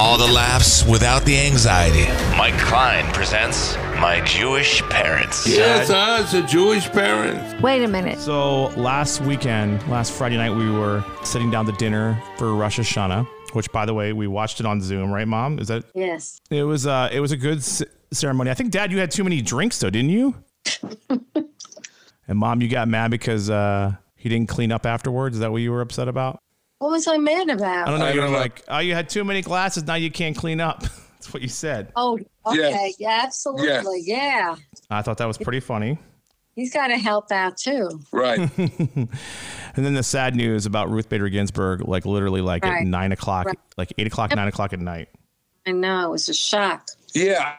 All the laughs without the anxiety. Mike Klein presents My Jewish Parents. Yes, us, the Jewish parents. Wait a minute. So last weekend, last Friday night, we were sitting down to dinner for Rosh Hashanah, which, by the way, we watched it on Zoom, right, Mom? Is that? Yes. It was. Uh, it was a good c- ceremony. I think, Dad, you had too many drinks, though, didn't you? and Mom, you got mad because uh, he didn't clean up afterwards. Is that what you were upset about? What was I mad about? I don't know. I You were don't know. like, oh, you had too many glasses. Now you can't clean up. That's what you said. Oh, okay. Yes. Yeah, absolutely. Yeah. I thought that was pretty funny. He's got to help out too. Right. And then the sad news about Ruth Bader Ginsburg, like literally like at nine o'clock, Right. like eight o'clock, nine o'clock at night. I know. It was a shock. yeah.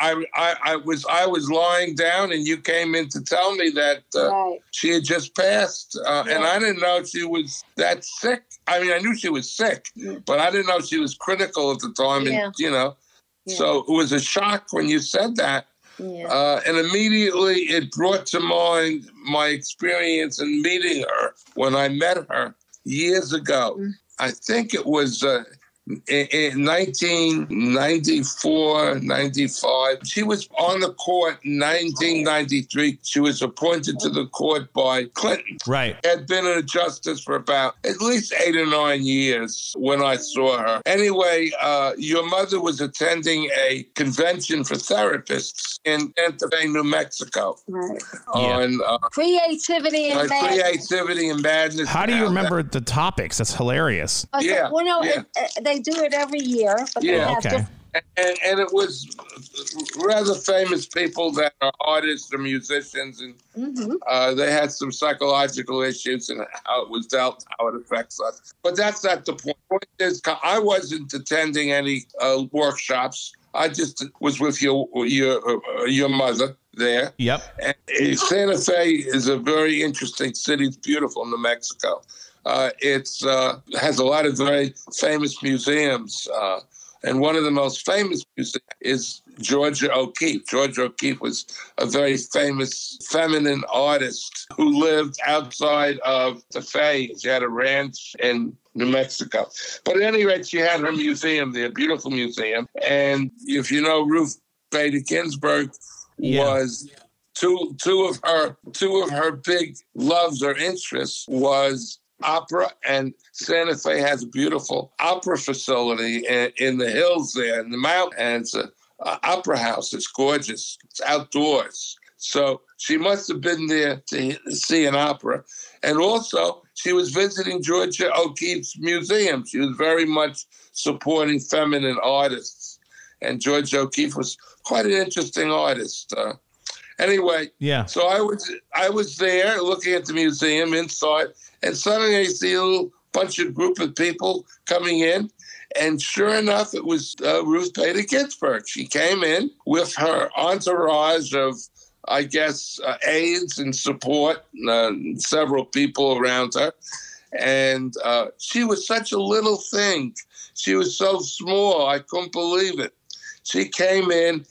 I, I, I was I was lying down and you came in to tell me that uh, Right. she had just passed uh, and I didn't know she was that sick. I mean I knew she was sick, but I didn't know she was critical at the time. Yeah. And you know, Yeah. so it was a shock when you said that. Yeah. Uh, and immediately it brought to mind my experience in meeting her when I met her years ago. Mm. I think it was uh, in, in 1994, 95. She was on the court in 1993. She was appointed to the court by Clinton Right. had been a justice for about at least eight or nine years when I saw her. Anyway, uh, your mother was attending a convention for therapists in Santa Fe, New Mexico, right. on uh, Creativity and uh, madness. creativity and madness. How do you Now, remember the topics? That's hilarious. I said, Yeah, well, no, yeah. it, uh, they do it every year. But they Yeah. have Okay. different- and, and it was rather famous people that are artists or musicians, and Mhm. uh, they had some psychological issues and how it was dealt, how it affects us. But that's not the point. point is, I wasn't attending any uh, workshops. I just was with your your uh, your mother there. Yep. And uh, Santa Fe is a very interesting city. It's beautiful, New Mexico. Uh, it's uh, has a lot of very famous museums, uh, and one of the most famous museums is Georgia O'Keeffe. Georgia O'Keeffe was a very famous feminine artist who lived outside of the Fe. She had a ranch in New Mexico. But at any rate, she had her museum there, beautiful museum. And if you know Ruth Bader Ginsburg Yeah. was two two of her two of her big loves or interests was opera and Santa Fe has a beautiful opera facility in, in the hills there in the mountains. And it's a, a opera house. It's gorgeous. It's outdoors. So she must have been there to see an opera. And also, she was visiting Georgia O'Keeffe's museum. She was very much supporting feminine artists. And Georgia O'Keeffe was quite an interesting artist. Uh, anyway, Yeah. so I was I was there looking at the museum inside, and suddenly I see a little bunch of group of people coming in, and sure enough, it was uh, Ruth Bader Ginsburg. She came in with her entourage of, I guess, uh, aides and support, uh, several people around her, and uh, she was such a little thing. She was so small, I couldn't believe it. She came in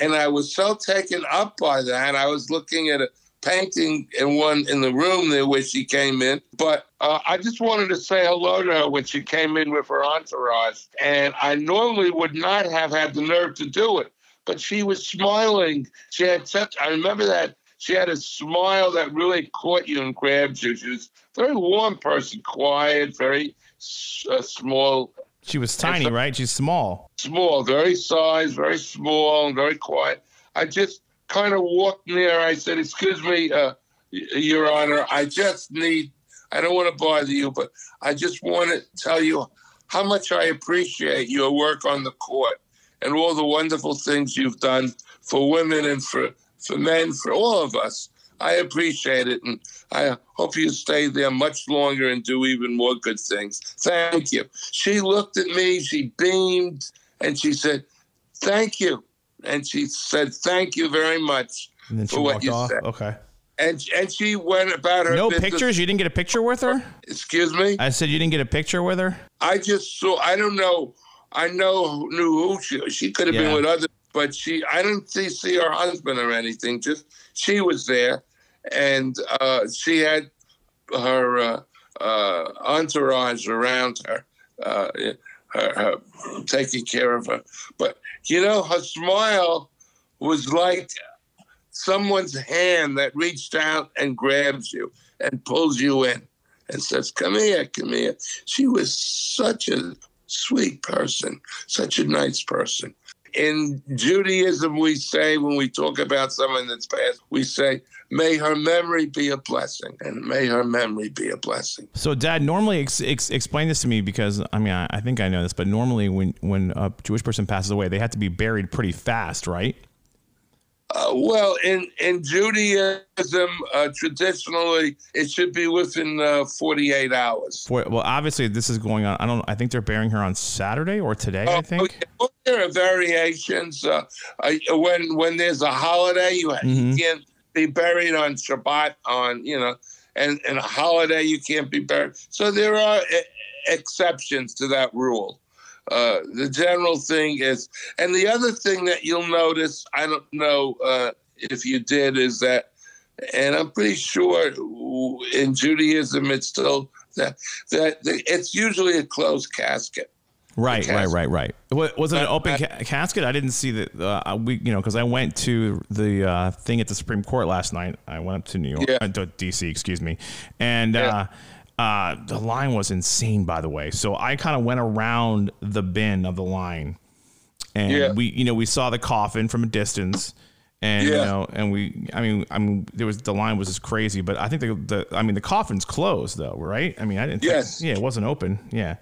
and I was so taken up by that. I was looking at a painting in one in the room there where she came in, but uh, I just wanted to say hello to her when she came in with her entourage, and I normally would not have had the nerve to do it, but she was smiling. She had such. I remember that she had a smile that really caught you and grabbed you. She was a very warm person, quiet, very small She was tiny, right? She's small. small, very size, very small, and very quiet. I just kind of walked near. I said, "Excuse me, uh, Your Honor, I just need. I don't want to bother you, but I just want to tell you how much I appreciate your work on the court and all the wonderful things you've done for women and for for men, for all of us. I appreciate it, and I hope you stay there much longer and do even more good things. Thank you. She looked at me, she beamed, and she said, Thank you. And she said, Thank you very much. And then she For what you off. said. Okay. And and she went about her No business. pictures? You didn't get a picture with her? Excuse me? I said you didn't get a picture with her? I just saw. I don't know. I know knew who she. She could have Yeah. been with others, but she. I didn't see see her husband or anything. Just she was there, and uh, she had her uh, uh, entourage around her. Uh, her, her taking care of her. But you know, her smile was like someone's hand that reached out and grabs you and pulls you in and says, "Come here, come here." She was such a sweet person, such a nice person. In Judaism, we say when we talk about someone that's passed, we say, "May her memory be a blessing," and may her memory be a blessing. So, Dad, normally ex- ex- explain this to me because I mean I, I think I know this, but normally when when a Jewish person passes away, they have to be buried pretty fast, right? Uh, well, in in Judaism, uh, traditionally, it should be within uh, 48 hours. For, well, obviously this is going on. I don't. I think they're burying her on Saturday or today. I think. yeah. There are variations. Uh, uh, when when there's a holiday, you, you Mhm. can't be buried on Shabbat. On you know, and and a holiday you can't be buried. So there are e- exceptions to that rule. Uh, the general thing is, and the other thing that you'll notice, I don't know uh, if you did, is that, and I'm pretty sure in Judaism it's still that that it's usually a closed casket. Right, right, casket. right, right. Wa- Was it an open ca- casket? I didn't see that. Uh, we, you know, because I went to the uh, thing at the Supreme Court last night. I went up to New York, Yeah. uh, to DC, excuse me, and uh, uh, the line was insane. By the way, so I kind of went around the bin of the line, and Yeah. we, you know, we saw the coffin from a distance. And you know, and we, I mean, I mean, there was the line was just crazy, but I think the, the I mean, the coffin's closed though, right? I mean, I didn't. think- Yes. yeah, it wasn't open. Yeah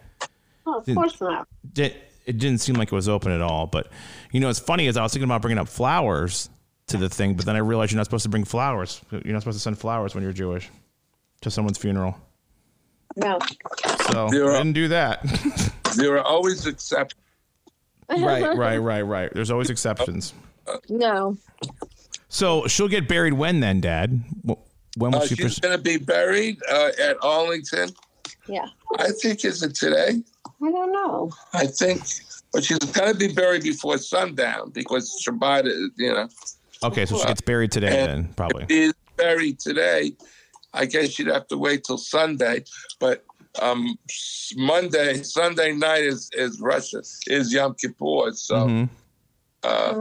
Oh, of course not. did, it didn't seem like it was open at all. But you know, it's funny as I was thinking about bringing up flowers to the thing, but then I realized you're not supposed to bring flowers. You're not supposed to send flowers when you're Jewish to someone's funeral. No. So You're didn't do that. There are always exceptions. right, right, right, right. There's always exceptions. No. So she'll get buried when then, Dad? Wh- When will Uh, she? she's pres- going to be buried uh, at Arlington. Yeah. I think is it today? I don't know. I think, but she's going to be buried before sundown because Shabbat is, you know, okay, so she gets buried today then, probably. if she is buried today. I guess you'd have to wait till Sunday, but um, Monday, Sunday night is is Russia is Yom Kippur, so Mhm. uh,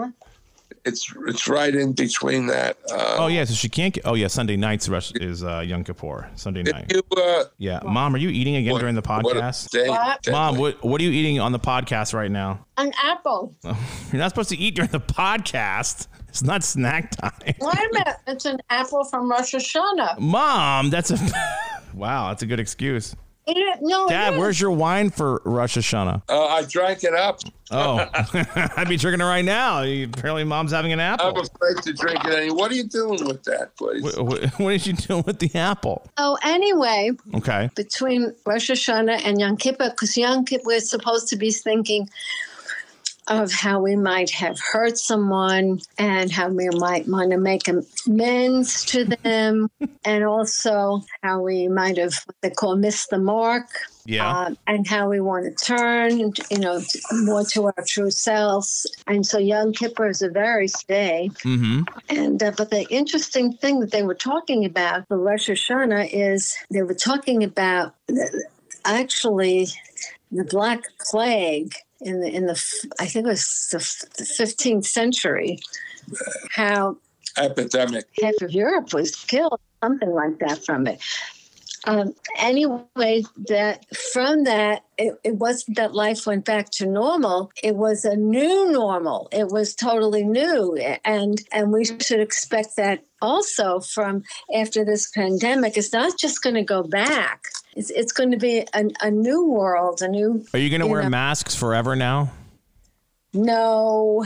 it's it's right in between that. Uh, Oh yeah, so she can't get. Oh yeah, Sunday nights rush is uh, Yom Kippur. Sunday night. you, uh, Yeah, Mom, are you eating again what- during the what podcast? day- What? Mom, what what are you eating on the podcast right now? An apple. You're not supposed to eat during the podcast. It's not snack time. Wait a minute. It's an apple from Rosh Hashanah. Mom, that's a wow. That's a good excuse. Eat it. No, Dad, where's your wine for Rosh Hashanah? Uh, I drank it up. Oh, I'd be drinking it right now. Apparently, Mom's having an apple. I'm apple. afraid to drink it. Any? What are you doing with that, please? What, what, what is you doing with the apple? Oh, anyway, Okay. between Rosh Hashanah and Yom Kippur, because Yom Kippur, we're supposed to be thinking of how we might have hurt someone and how we might want to make amends to them, and also how we might have what they call missed the mark. Yeah. um, and how we want to turn, you know, more to our true selves. And so Yom Kippur is a very day. mm-hmm. And uh, but the interesting thing that they were talking about the Rosh Hashanah is they were talking about actually the Black Plague in the in the I think it was the the fifteenth century. How Epidemic. half of Europe was killed, something like that from it. Um, anyway, that from that, it, it wasn't that life went back to normal. It was a new normal. It was totally new, and and we should expect that also from after this pandemic. It's not just going to go back. It's it's going to be a, a new world, a new Are you going to wear know. masks forever now? no.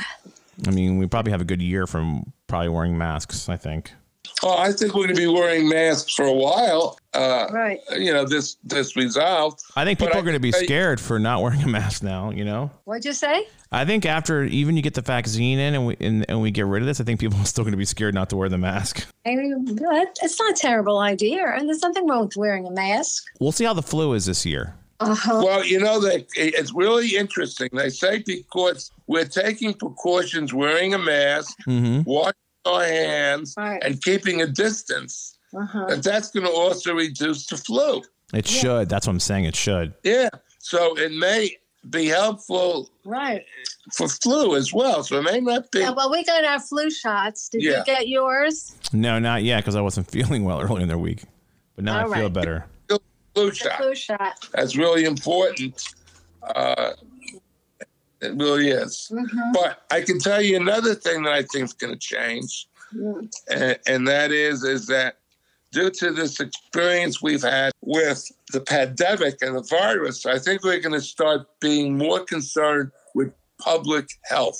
I mean, we probably have a good year from probably wearing masks. I think. Oh, I think we're going to be wearing masks for a while. Uh, Right. You know, this this resolved. I think people I are going to be can tell you- scared for not wearing a mask now. You know. What'd you say? I think after even you get the vaccine in and we and, and we get rid of this, I think people are still going to be scared not to wear the mask. I mean, it's not a terrible idea, and there's nothing wrong with wearing a mask. We'll see how the flu is this year. Uh-huh. Well, you know, they, it's really interesting. They say because we're taking precautions, wearing a mask, Mm-hmm. washing our hands, Right. and keeping a distance, Uh-huh. that that's going to also reduce the flu. It should. That's what I'm saying. It should. Yeah. So it may be helpful Right. for flu as well. So it may not be. Yeah, well, we got our flu shots. Did Yeah. you get yours? No, not yet because I wasn't feeling well earlier in the week. But now All I feel better. flu shot. flu shot. That's really important. Uh, it really is. Mhm. But I can tell you another thing that I think is going to change, Mm. and, and that is is that due to this experience we've had with the pandemic and the virus, I think we're going to start being more concerned with public health.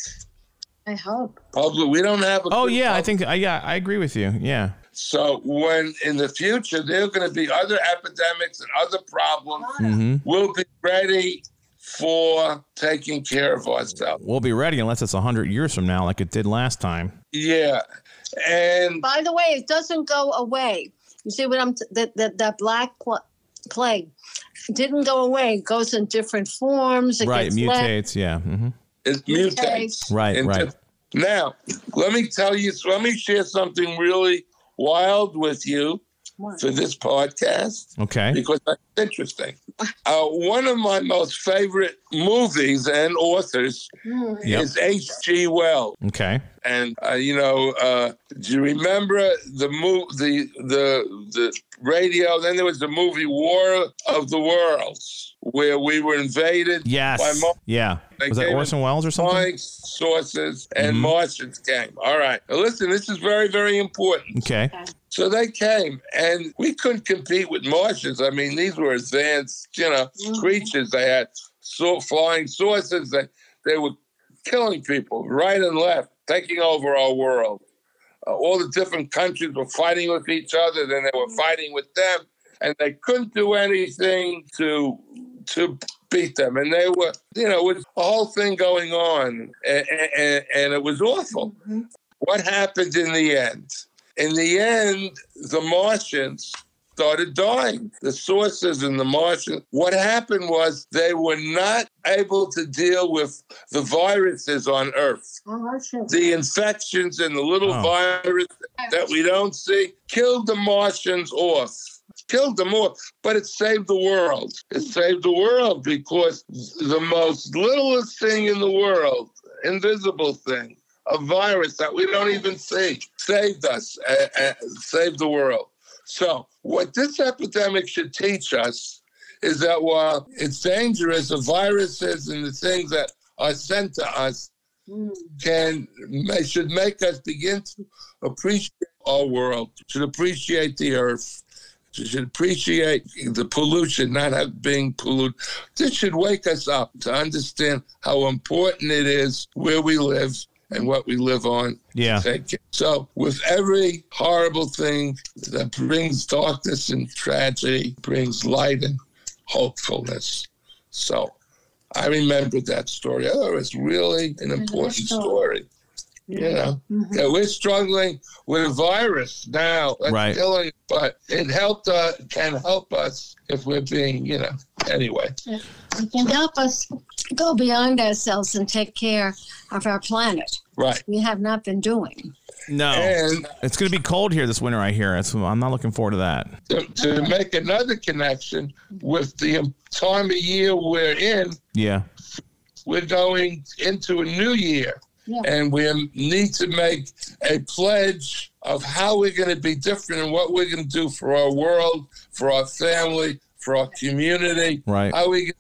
I hope. Public, we don't have. A Oh good yeah, I think I yeah I agree with you. Yeah. so. When in the future there are going to be other epidemics and other problems, hmm we'll be ready for taking care of ourselves. We'll be ready unless it's hundred years from now, like it did last time. Yeah, and By the way, it doesn't go away. You see what I'm t- that that that black pl- plague didn't go away. It goes in different forms. It right, gets less- mutates. Yeah. hmm it Mutates. mutates. Right. And right. just- Now, let me tell you, let me share something really wild with you What? For this podcast Okay. because that's interesting. Uh, one of my most favorite movies and authors Mm. Yep. is H.G. Wells. Okay. And uh, you know, uh, do you remember the mo- the the the radio? Then there was the movie War of the Worlds, where we were invaded Yes. by Mar- Yeah. They Was that Orson Welles or something? flying sources and Mhm. Martians came. All right, now listen, this is very very important. Okay. So they came, and we couldn't compete with Martians. I mean, these were advanced, you know, Mhm. creatures. They had so flying saucers. They they were killing people right and left, taking over our world. Uh, all the different countries were fighting with each other. Then they were fighting with them, and they couldn't do anything to to beat them. And they were, you know, with a whole thing going on, and, and, and it was awful. Mhm. What happened in the end? In the end, the Martians started dying. The sources in the Martians. What happened was they were not able to deal with the viruses on Earth. Oh, The infections and the little Oh. virus that we don't see killed the Martians off. Killed them off, but it saved the world. It saved the world because the most littlest thing in the world, invisible thing, a virus that we don't even see, saved us, uh, uh, saved the world. So, what this epidemic should teach us is that while it's dangerous, the viruses and the things that are sent to us Mm. can may, should make us begin to appreciate our world, should appreciate the earth, should appreciate the pollution not have being polluted. This should wake us up to understand how important it is where we live and what we live on. Yeah. Take care. So, with every horrible thing that brings darkness and tragedy, brings light and hopefulness. So, I remembered that story. Oh, it's really an important story. You know, Mhm. yeah, we're struggling with a virus now, that's Right. killing, but it helped. Uh, can help us if we're being, you know. Anyway, It can help us go beyond ourselves and take care of our planet. right. We have not been doing. No. And It's going to be cold here this winter, I hear. It's, I'm not looking forward to that. to, to make another connection with the time of year we're in, Yeah. we're going into a new year. Yeah. And we need to make a pledge of how we're going to be different and what we're going to do for our world, for our family, for our community. Right. How we get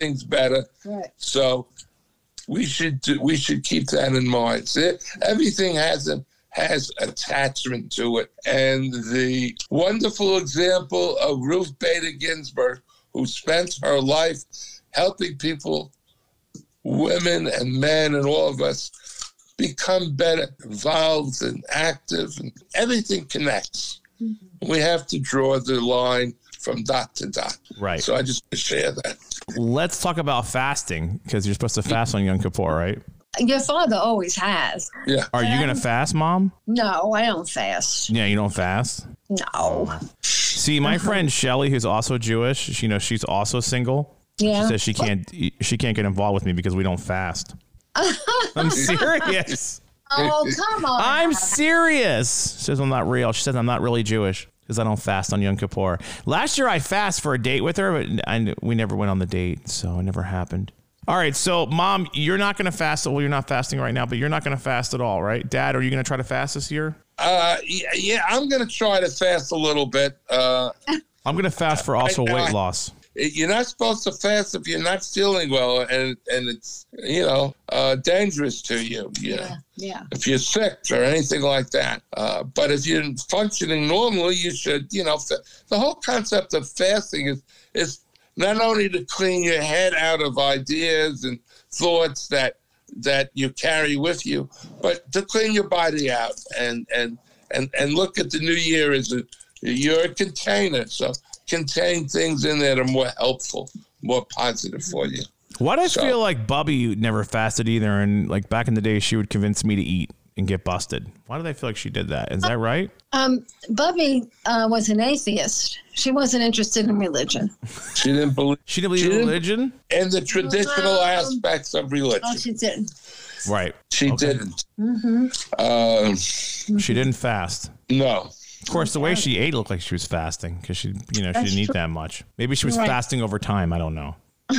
things better. Right. So we should do, we should keep that in mind. See, everything has a has attachment to it, and the wonderful example of Ruth Bader Ginsburg, who spent her life helping people, women and men, and all of us become better, involved and active, and everything connects. Mm-hmm. We have to draw the line from dot to dot. Right. So I just share that. Let's talk about fasting because you're supposed to fast on Yom Kippur, right? Your father always has. Yeah. Are you going to um, fast, Mom? No, I don't fast. Yeah, you don't fast. No. See, my uh-huh. friend Shelly, who's also Jewish, she, you know, she's also single. She Yeah. says she can't she can't get involved with me because we don't fast. I'm serious. Oh, come on. I'm serious. She says I'm not real. She says I'm not really Jewish because I don't fast on Yom Kippur. Last year I fast for a date with her, but I, we never went on the date, so it never happened. All right, so mom, you're not going to fast. Well, you're not fasting right now, but you're not going to fast at all, right? Dad, are you going to try to fast this year? Uh, yeah, yeah, I'm going to try to fast a little bit. Uh, I'm going to fast for also I- weight I- loss. You're not supposed to fast if you're not feeling well, and and it's you know uh, dangerous to you. Yeah. Yeah. If you're sick or anything like that, uh, but if you're functioning normally, you should. You know, fa- the whole concept of fasting is is not only to clean your head out of ideas and thoughts that that you carry with you, but to clean your body out and and and and look at the new year as a you're a container, so contain things in there that are more helpful, more positive for you. Why do I So- feel like Bubby never fasted either? And like back in the day, she would convince me to eat and get busted. Why do they feel like she did that? Is that right? Um, Bubby uh, was an atheist. She wasn't interested in religion. She didn't believe She didn't believe She in didn't- religion, and the traditional Um, aspects of religion. Oh, she didn't. right? She Okay. didn't. Mm-hmm. Um, She didn't fast. no. Of course, the way she ate looked like she was fasting because she, you know, she That's didn't eat true. that much. Maybe she was Right. fasting over time. I don't know.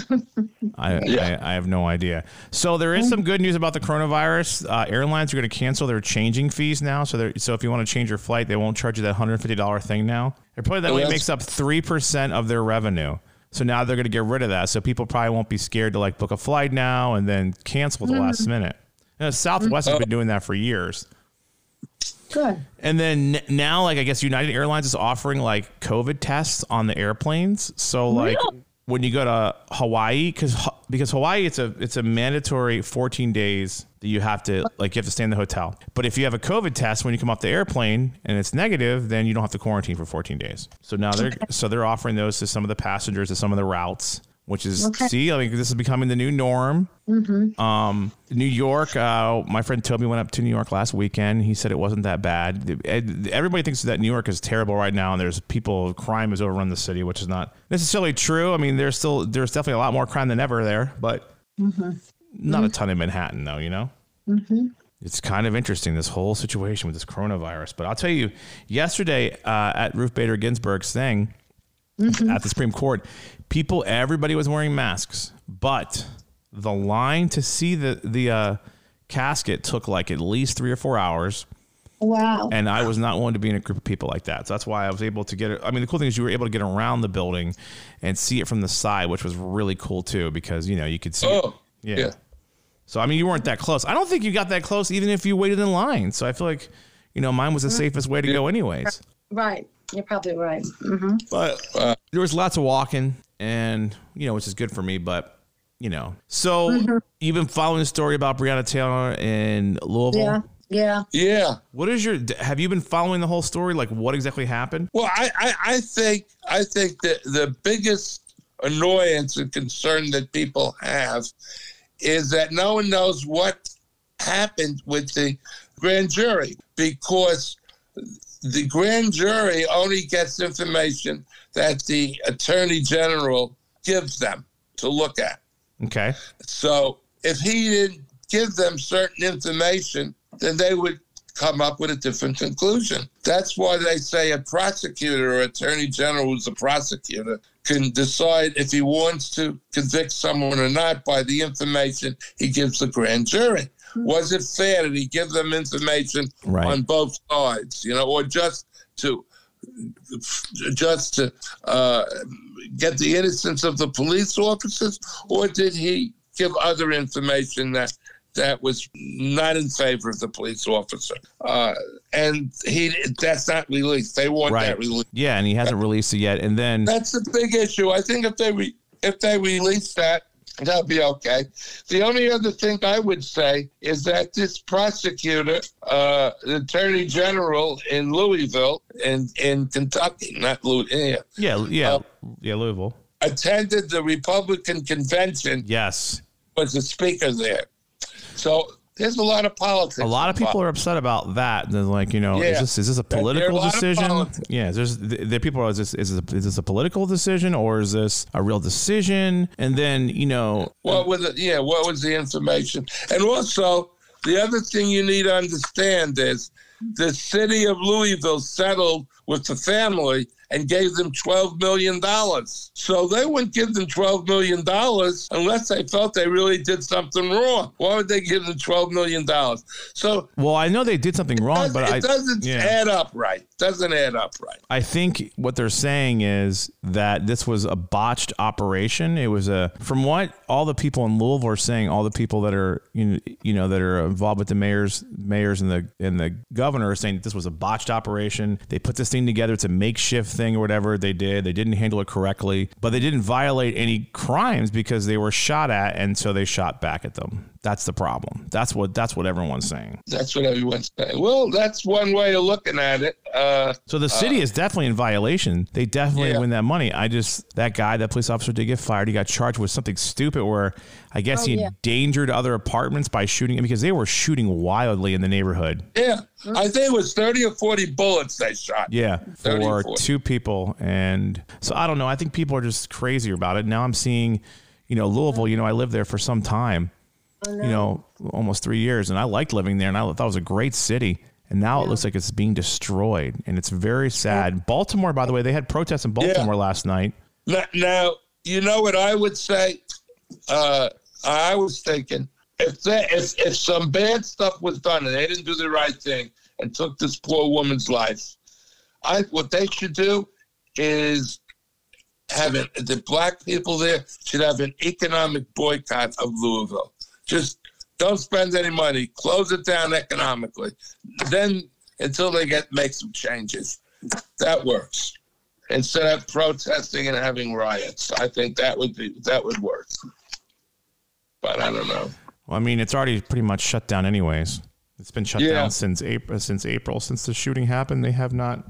I, Yeah. I I have no idea. So there is some good news about the coronavirus. Uh, airlines are going to cancel their changing fees now. So they're- so if you want to change your flight, they won't charge you that hundred fifty dollar thing now. It probably that Oh, way that's- makes up three percent of their revenue. So now they're going to get rid of that. So people probably won't be scared to like book a flight now and then cancel at the last minute. You know, Southwest has been doing that for years. Good. And then n- now, like I guess United Airlines is offering like COVID tests on the airplanes. So like Really? when you go to Hawaii, because because Hawaii, it's a it's a mandatory 14 days that you have to like you have to stay in the hotel. But if you have a COVID test when you come off the airplane and it's negative, then you don't have to quarantine for 14 days. So now they're so they're offering those to some of the passengers to some of the routes. Which is Okay. see, I mean, this is becoming the new norm. Um, New York, uh, my friend Toby went up to New York last weekend. He said it wasn't that bad. Everybody thinks that New York is terrible right now, and there's people, crime has overrun the city, which is not necessarily true. I mean, there's still there's definitely a lot more crime than ever there, but not a ton in Manhattan, though. You know, it's kind of interesting this whole situation with this coronavirus. But I'll tell you, yesterday uh, at Ruth Bader Ginsburg's thing at the Supreme Court, people, everybody was wearing masks, but the line to see the the uh, casket took like at least three or four hours, Wow. and I was not willing to be in a group of people like that. So that's why I was able to get it. I mean, the cool thing is you were able to get around the building and see it from the side, which was really cool too, because you know you could see. it. Oh, Yeah. yeah. So I mean, you weren't that close. I don't think you got that close, even if you waited in line. So I feel like, you know, mine was the safest way to go, anyways. Right. You're probably right. hmm But Uh, there was lots of walking, and you know, which is good for me. But you know, so mm-hmm. you've been following the story about Breonna Taylor in Louisville. Yeah. Yeah. Yeah. What is your? Have you been following the whole story? Like, what exactly happened? Well, I, I, I think I think that the biggest annoyance and concern that people have is that no one knows what happened with the grand jury because the grand jury only gets information that the attorney general gives them to look at. Okay. So if he didn't give them certain information, then they would come up with a different conclusion. That's why they say a prosecutor or attorney general who's a prosecutor can decide if he wants to convict someone or not by the information he gives the grand jury. Hmm. Was it fair that he give them information Right. on both sides, you know, or just to just to uh, get the innocence of the police officers, or did he give other information that that was not in favor of the police officer? Uh, and he that's not released. They want Right. that released. Yeah, and he hasn't released it yet. And then That's the big issue. I think if they re- if they release that, that'll be okay. The only other thing I would say is that this prosecutor, uh, the attorney general in Louisville, in in Kentucky, not Louis, yeah, yeah, yeah, Louisville. attended the Republican convention. Yes, Was the speaker there? So there's a lot of politics. a lot of people are upset about that. They're like, you know, is this is this a there a political decision? Yeah, there's the, the people are is this is this, is this a political decision or is this a real decision? And then you know, What was it? Yeah, what was the information? And also, the other thing you need to understand is the city of Louisville settled with the family and gave them $12 million. So they wouldn't give them $12 million unless they felt they really did something wrong. Why would they give them $12 million? So, well, I know they did something wrong, but it I, doesn't yeah. add up right. Doesn't add up right. I think what they're saying is that this was a botched operation. It was a, from what all the people in Louisville are saying, all the people that are, you know, you know that are involved with the mayors, mayors and the and the governor are saying that this was a botched operation. They put this thing together. It's a makeshift thing or whatever they did. They didn't handle it correctly, but they didn't violate any crimes because they were shot at, and so they shot back at them. That's the problem. That's what that's what everyone's saying. That's what everyone's saying. Well, that's one way of looking at it. Uh, so the city uh, is definitely in violation. They definitely yeah. win that money. I just that guy, that police officer, did get fired. He got charged with something stupid where I guess oh, he yeah. endangered other apartments by shooting because they were shooting wildly in the neighborhood. Yeah, I think it was thirty or forty bullets they shot. Yeah, for two people, and so I don't know. I think people are just crazy about it. Now I'm seeing, you know, Louisville. You know, I lived there for some time you know, almost three years, and I liked living there, and I thought it was a great city. And now yeah. it looks like it's being destroyed, and it's very sad. Baltimore, by the way, they had protests in Baltimore yeah. last night. Now, now, you know what I would say? Uh, I was thinking if they, if if some bad stuff was done and they didn't do the right thing and took this poor woman's life, I what they should do is have it. The black people there should have an economic boycott of Louisville. Just don't spend any money. Close it down economically. Then until they get make some changes. That works. Instead of protesting and having riots. I think that would be that would work. But I don't know. Well, I mean, it's already pretty much shut down anyways. It's been shut yeah. down since April since April since the shooting happened. They have not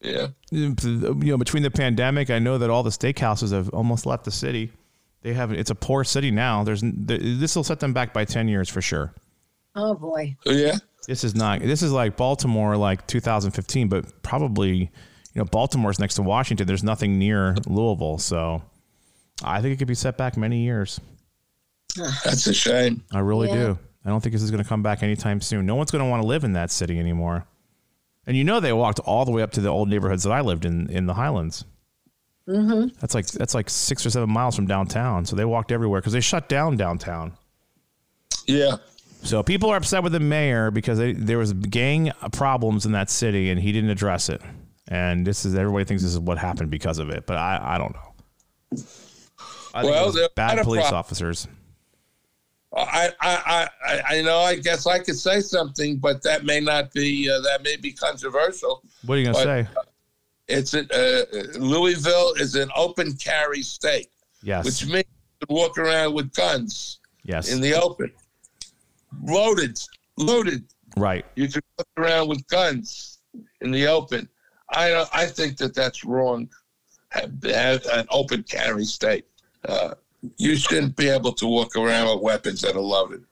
Yeah. You know, between the pandemic, I know that all the steakhouses have almost left the city. They have it's a poor city now. There's this will set them back by ten years for sure. Oh boy. Oh, yeah. This is not. This is like Baltimore, like 2015, but probably you know Baltimore's next to Washington. There's nothing near Louisville, so I think it could be set back many years. That's a shame. I really yeah. do. I don't think this is going to come back anytime soon. No one's going to want to live in that city anymore. And you know they walked all the way up to the old neighborhoods that I lived in in the Highlands. Mm-hmm. That's like that's like six or seven miles from downtown. So they walked everywhere because they shut down downtown. Yeah. So people are upset with the mayor because they, there was gang problems in that city and he didn't address it. And this is everybody thinks this is what happened because of it, but I I don't know. I well, bad police pro- officers. I, I, I, I know. I guess I could say something, but that may not be. Uh, that may be controversial. What are you going to say? It's a, uh, Louisville is an open carry state. Yes. Which means you can walk around with guns. Yes. In the open. Loaded. Loaded. Right. You can walk around with guns in the open. I I think that that's wrong. Have, have an open carry state. Uh, you shouldn't be able to walk around with weapons that are loaded.